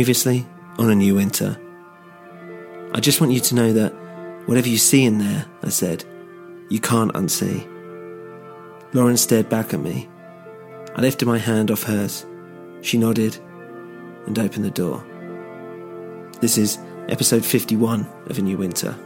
Previously, on A New Winter. I just want you to know that whatever you see in there, I said, you can't unsee. Lauren stared back at me. I lifted my hand off hers. She nodded and opened the door. This is episode 51 of A New Winter.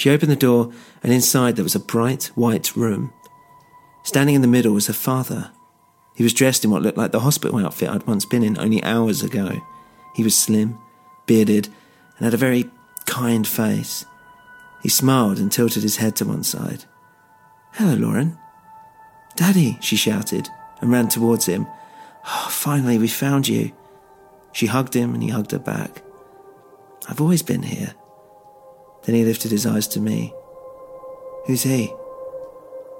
She opened the door, and inside there was a bright white room. Standing in the middle was her father. He was dressed in what looked like the hospital outfit I'd once been in only hours ago. He was slim, bearded, and had a very kind face. He smiled and tilted his head to one side. Hello, Lauren. Daddy, she shouted and ran towards him. Oh, finally, we found you. She hugged him and he hugged her back. I've always been here. Then he lifted his eyes to me. Who's he?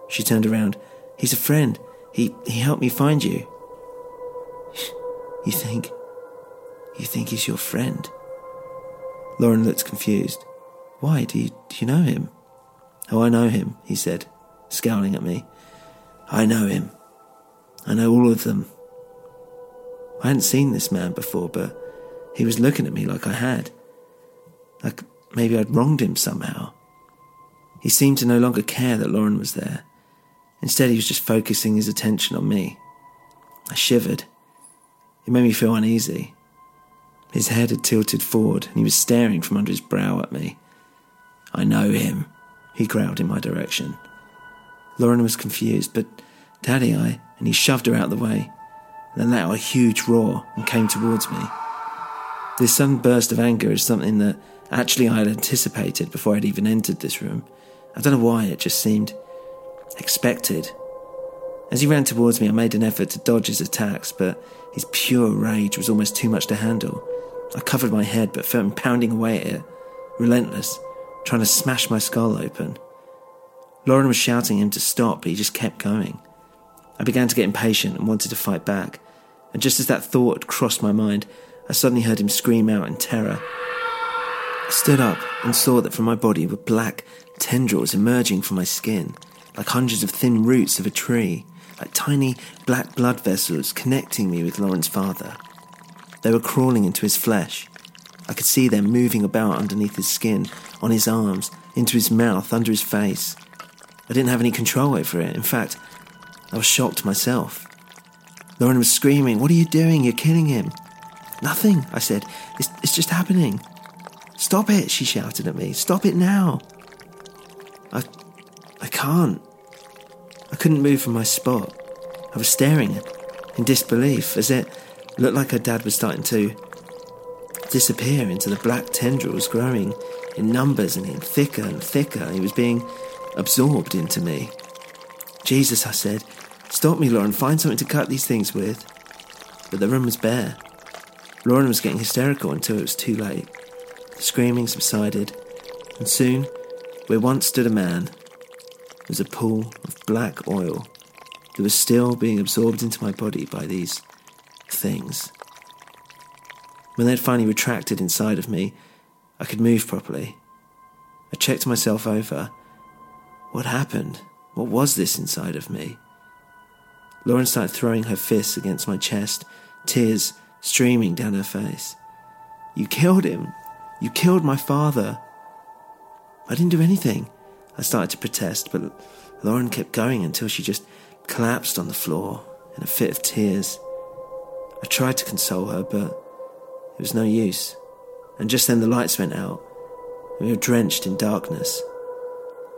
She turned around. He's a friend. He he helped me find you. You think you think he's your friend? Lauren looked confused. Why? Do you do you know him? Oh, I know him, he said, scowling at me. I know him. I know all of them. I hadn't seen this man before, but he was looking at me like I had. Like maybe I'd wronged him somehow. He seemed to no longer care that Lauren was there. Instead, he was just focusing his attention on me. I shivered. It made me feel uneasy. His head had tilted forward, and he was staring from under his brow at me. I know him, he growled in my direction. Lauren was confused, but Daddy, I, and he shoved her out of the way, then let out a huge roar and came towards me. This sudden burst of anger is something that actually I had anticipated before I'd even entered this room. I don't know why, it just seemed expected. As he ran towards me, I made an effort to dodge his attacks, but his pure rage was almost too much to handle. I covered my head, but felt him pounding away at it, relentless, trying to smash my skull open. Lauren was shouting him to stop, but he just kept going. I began to get impatient and wanted to fight back, and just as that thought crossed my mind, I suddenly heard him scream out in terror. I stood up and saw that from my body were black tendrils emerging from my skin, like hundreds of thin roots of a tree, like tiny black blood vessels connecting me with Lauren's father. They were crawling into his flesh. I could see them moving about underneath his skin, on his arms, into his mouth, under his face. I didn't have any control over it. In fact, I was shocked myself. Lauren was screaming, What are you doing? You're killing him. Nothing, I said. It's, it's just happening. Stop it, she shouted at me. Stop it now. I. I can't. I couldn't move from my spot. I was staring in disbelief as it looked like her dad was starting to disappear into the black tendrils growing in numbers and in thicker and thicker. He was being absorbed into me. Jesus, I said, stop me, Lauren, find something to cut these things with. But the room was bare. Lauren was getting hysterical until it was too late. The screaming subsided, and soon, where once stood a man, was a pool of black oil that was still being absorbed into my body by these things. When they had finally retracted inside of me, I could move properly. I checked myself over. What happened? What was this inside of me? Lauren started throwing her fists against my chest, tears streaming down her face. You killed him. You killed my father. I didn't do anything. I started to protest, but Lauren kept going until she just collapsed on the floor in a fit of tears. I tried to console her, but it was no use. And just then the lights went out, and we were drenched in darkness.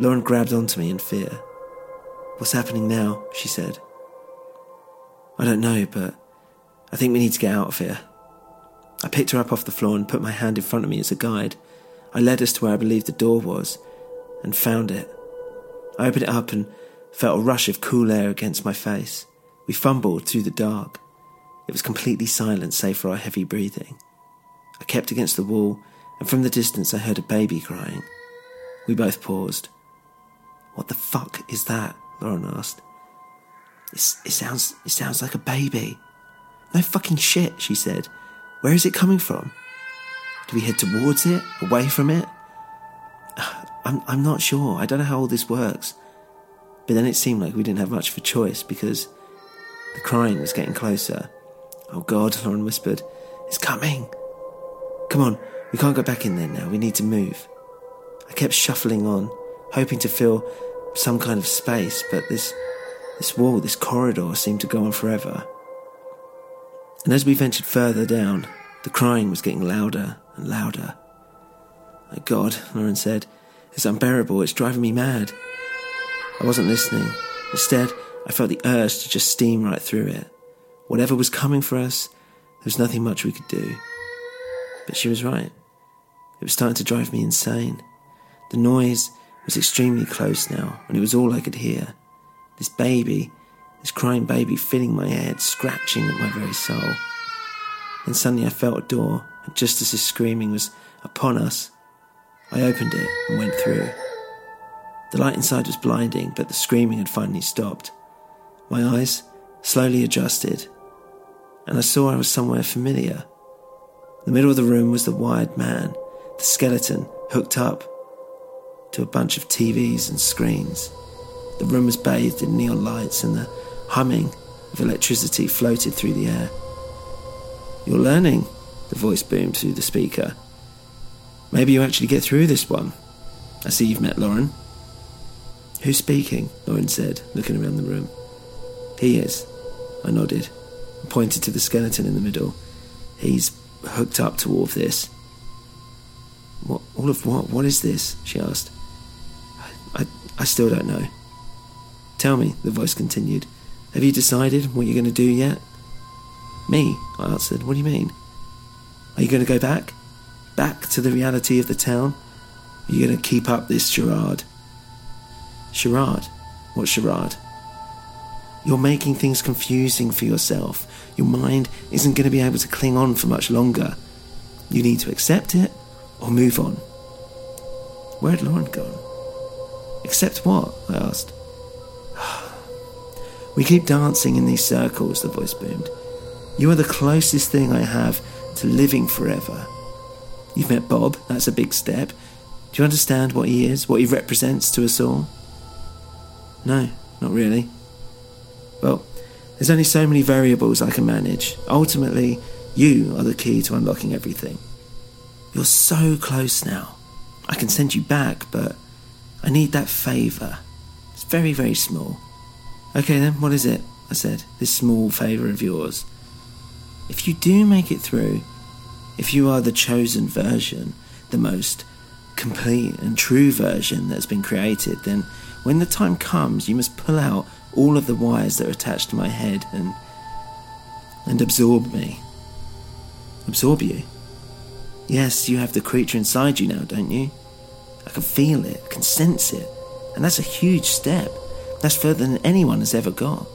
Lauren grabbed onto me in fear. What's happening now? she said. I don't know, but I think we need to get out of here. I picked her up off the floor and put my hand in front of me as a guide. I led us to where I believed the door was and found it. I opened it up and felt a rush of cool air against my face. We fumbled through the dark. It was completely silent save for our heavy breathing. I kept against the wall, and from the distance I heard a baby crying. We both paused. What the fuck is that? Lauren asked. It sounds it sounds like a baby. No fucking shit, she said. Where is it coming from? Do we head towards it? Away from it? I'm, I'm not sure. I don't know how all this works. But then it seemed like we didn't have much of a choice because the crying was getting closer. Oh God, Lauren whispered. It's coming. Come on, we can't go back in there now. We need to move. I kept shuffling on, hoping to feel some kind of space, but this, this wall, this corridor seemed to go on forever. And as we ventured further down, the crying was getting louder and louder. My God, Lauren said, it's unbearable. It's driving me mad. I wasn't listening. Instead, I felt the urge to just steam right through it. Whatever was coming for us, there was nothing much we could do. But she was right. It was starting to drive me insane. The noise was extremely close now, and it was all I could hear. This baby, this crying baby filling my head, scratching at my very soul. Then suddenly I felt a door, and just as his screaming was upon us, I opened it and went through. The light inside was blinding, but the screaming had finally stopped. My eyes slowly adjusted, and I saw I was somewhere familiar. The middle of the room was the wired man, the skeleton hooked up to a bunch of TVs and screens. The room was bathed in neon lights, and the humming of electricity floated through the air. You're learning, the voice boomed through the speaker. Maybe you actually get through this one. I see you've met Lauren. Who's speaking? Lauren said, looking around the room. He is. I nodded and pointed to the skeleton in the middle. He's hooked up to all of this. What? All of what? What is this? She asked. I, I, I still don't know. Tell me, the voice continued. Have you decided what you're going to do yet? Me, I answered. What do you mean? Are you going to go back? back to the reality of the town? Are you going to keep up this charade? Charade? What charade? You're making things confusing for yourself. Your mind isn't going to be able to cling on for much longer. You need to accept it or move on. Where had Lauren gone? Accept what? I asked. We keep dancing in these circles, the voice boomed. You are the closest thing I have to living forever. You've met Bob, that's a big step. Do you understand what he is, what he represents to us all? No, not really. Well, there's only so many variables I can manage. Ultimately, you are the key to unlocking everything. You're so close now. I can send you back, but I need that favour. It's very, very small. Okay then, what is it? I said, this small favour of yours. If you do make it through, if you are the chosen version, the most complete and true version that's been created, then when the time comes, you must pull out all of the wires that are attached to my head and and absorb me. Absorb you? Yes, you have the creature inside you now, don't you? I can feel it, I can sense it, and that's a huge step. That's further than anyone has ever got.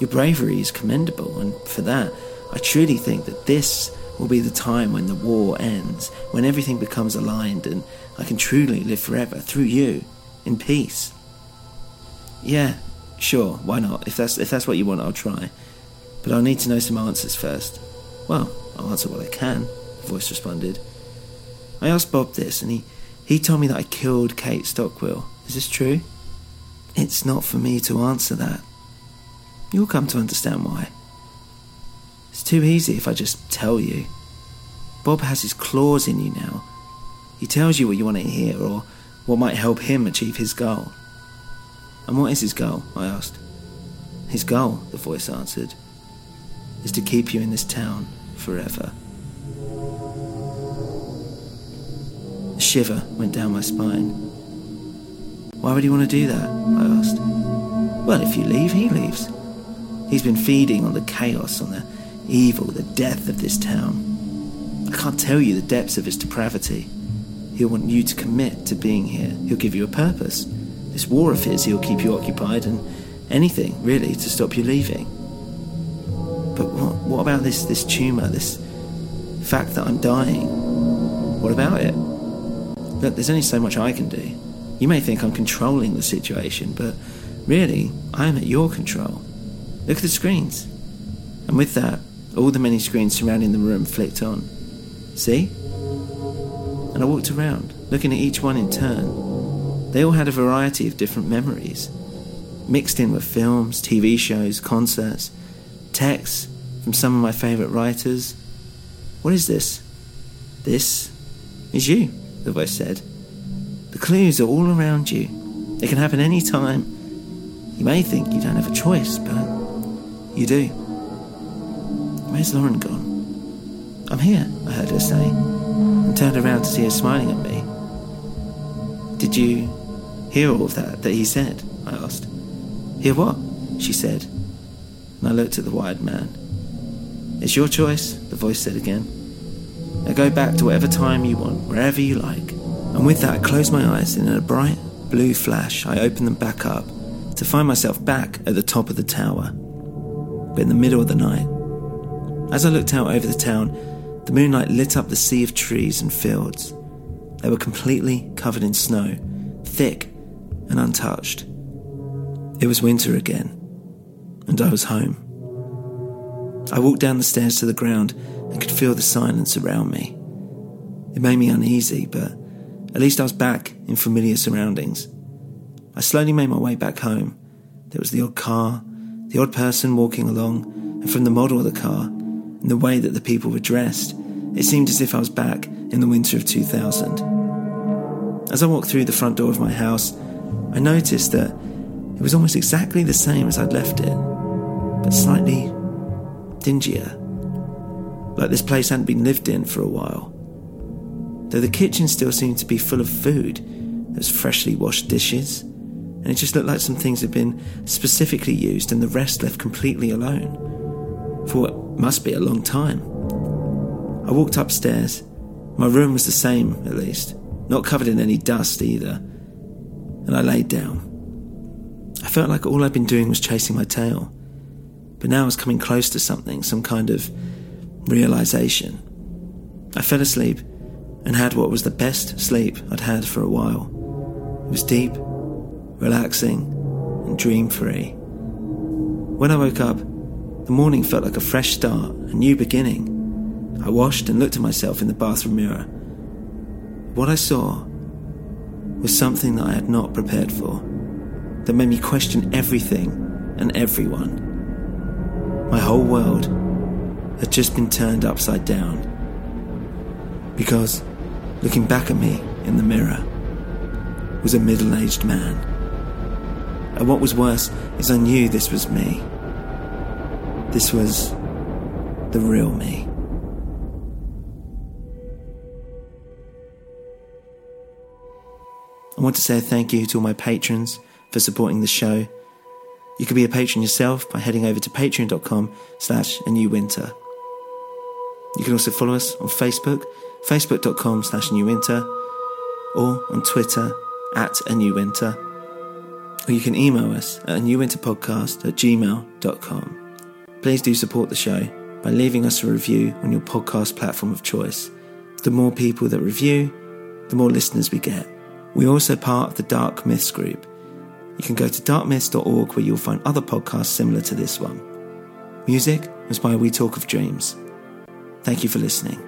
Your bravery is commendable, and for that, I truly think that this will be the time when the war ends, when everything becomes aligned, and I can truly live forever through you, in peace. Yeah, sure, why not? If that's if that's what you want, I'll try. But I'll need to know some answers first. Well, I'll answer what I can, the voice responded. I asked Bob this, and he, he told me that I killed Kate Stockwell. Is this true? It's not for me to answer that. You'll come to understand why. It's too easy if I just tell you. Bob has his claws in you now. He tells you what you want to hear or what might help him achieve his goal. And what is his goal? I asked. His goal, the voice answered, is to keep you in this town forever. A shiver went down my spine. Why would he want to do that? I asked. Well, if you leave, he leaves. He's been feeding on the chaos, on the evil, the death of this town. I can't tell you the depths of his depravity. He'll want you to commit to being here. He'll give you a purpose. This war of his, he'll keep you occupied and anything, really, to stop you leaving. But what, what about this, this tumour, this fact that I'm dying? What about it? Look, there's only so much I can do. You may think I'm controlling the situation, but really, I am at your control. Look at the screens. And with that, all the many screens surrounding the room flicked on. See? And I walked around, looking at each one in turn. They all had a variety of different memories, mixed in with films, TV shows, concerts, texts from some of my favourite writers. What is this? This is you, the voice said. The clues are all around you. They can happen any time. You may think you don't have a choice, but you do. Where's Lauren gone? I'm here, I heard her say, and turned around to see her smiling at me. Did you hear all of that that he said? I asked. Hear what? She said. And I looked at the wired man. It's your choice, the voice said again. Now go back to whatever time you want, wherever you like. And with that, I closed my eyes, and in a bright blue flash, I opened them back up to find myself back at the top of the tower but in the middle of the night. As I looked out over the town, the moonlight lit up the sea of trees and fields. They were completely covered in snow, thick and untouched. It was winter again, and I was home. I walked down the stairs to the ground and could feel the silence around me. It made me uneasy, but at least I was back in familiar surroundings. I slowly made my way back home. There was the odd car, the odd person walking along, and from the model of the car, and the way that the people were dressed, it seemed as if I was back in the winter of 2000. As I walked through the front door of my house, I noticed that it was almost exactly the same as I'd left it, but slightly dingier. Like this place hadn't been lived in for a while. Though the kitchen still seemed to be full of food, there was freshly washed dishes, and it just looked like some things had been specifically used and the rest left completely alone. For what must be a long time. I walked upstairs. My room was the same, at least, not covered in any dust either. And I laid down. I felt like all I'd been doing was chasing my tail. But now I was coming close to something, some kind of realization. I fell asleep and had what was the best sleep I'd had for a while. It was deep relaxing, and dream free. When I woke up, the morning felt like a fresh start, a new beginning. I washed and looked at myself in the bathroom mirror. What I saw was something that I had not prepared for, that made me question everything and everyone. My whole world had just been turned upside down. Because, looking back at me in the mirror, was a middle aged man. And what was worse is I knew this was me. This was the real me. I want to say thank you to all my patrons for supporting the show. You can be a patron yourself by heading over to patreon.com slash a new winter. You can also follow us on Facebook, facebook.com slash newwinter, or on Twitter at a new winter. Or you can email us at a newwinterpodcast at gmail.com. Please do support the show by leaving us a review on your podcast platform of choice. The more people that review, the more listeners we get. We're also part of the Dark Myths group. You can go to darkmyths.org where you'll find other podcasts similar to this one. Music was by We Talk of Dreams. Thank you for listening.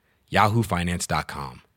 yahoofinance.com.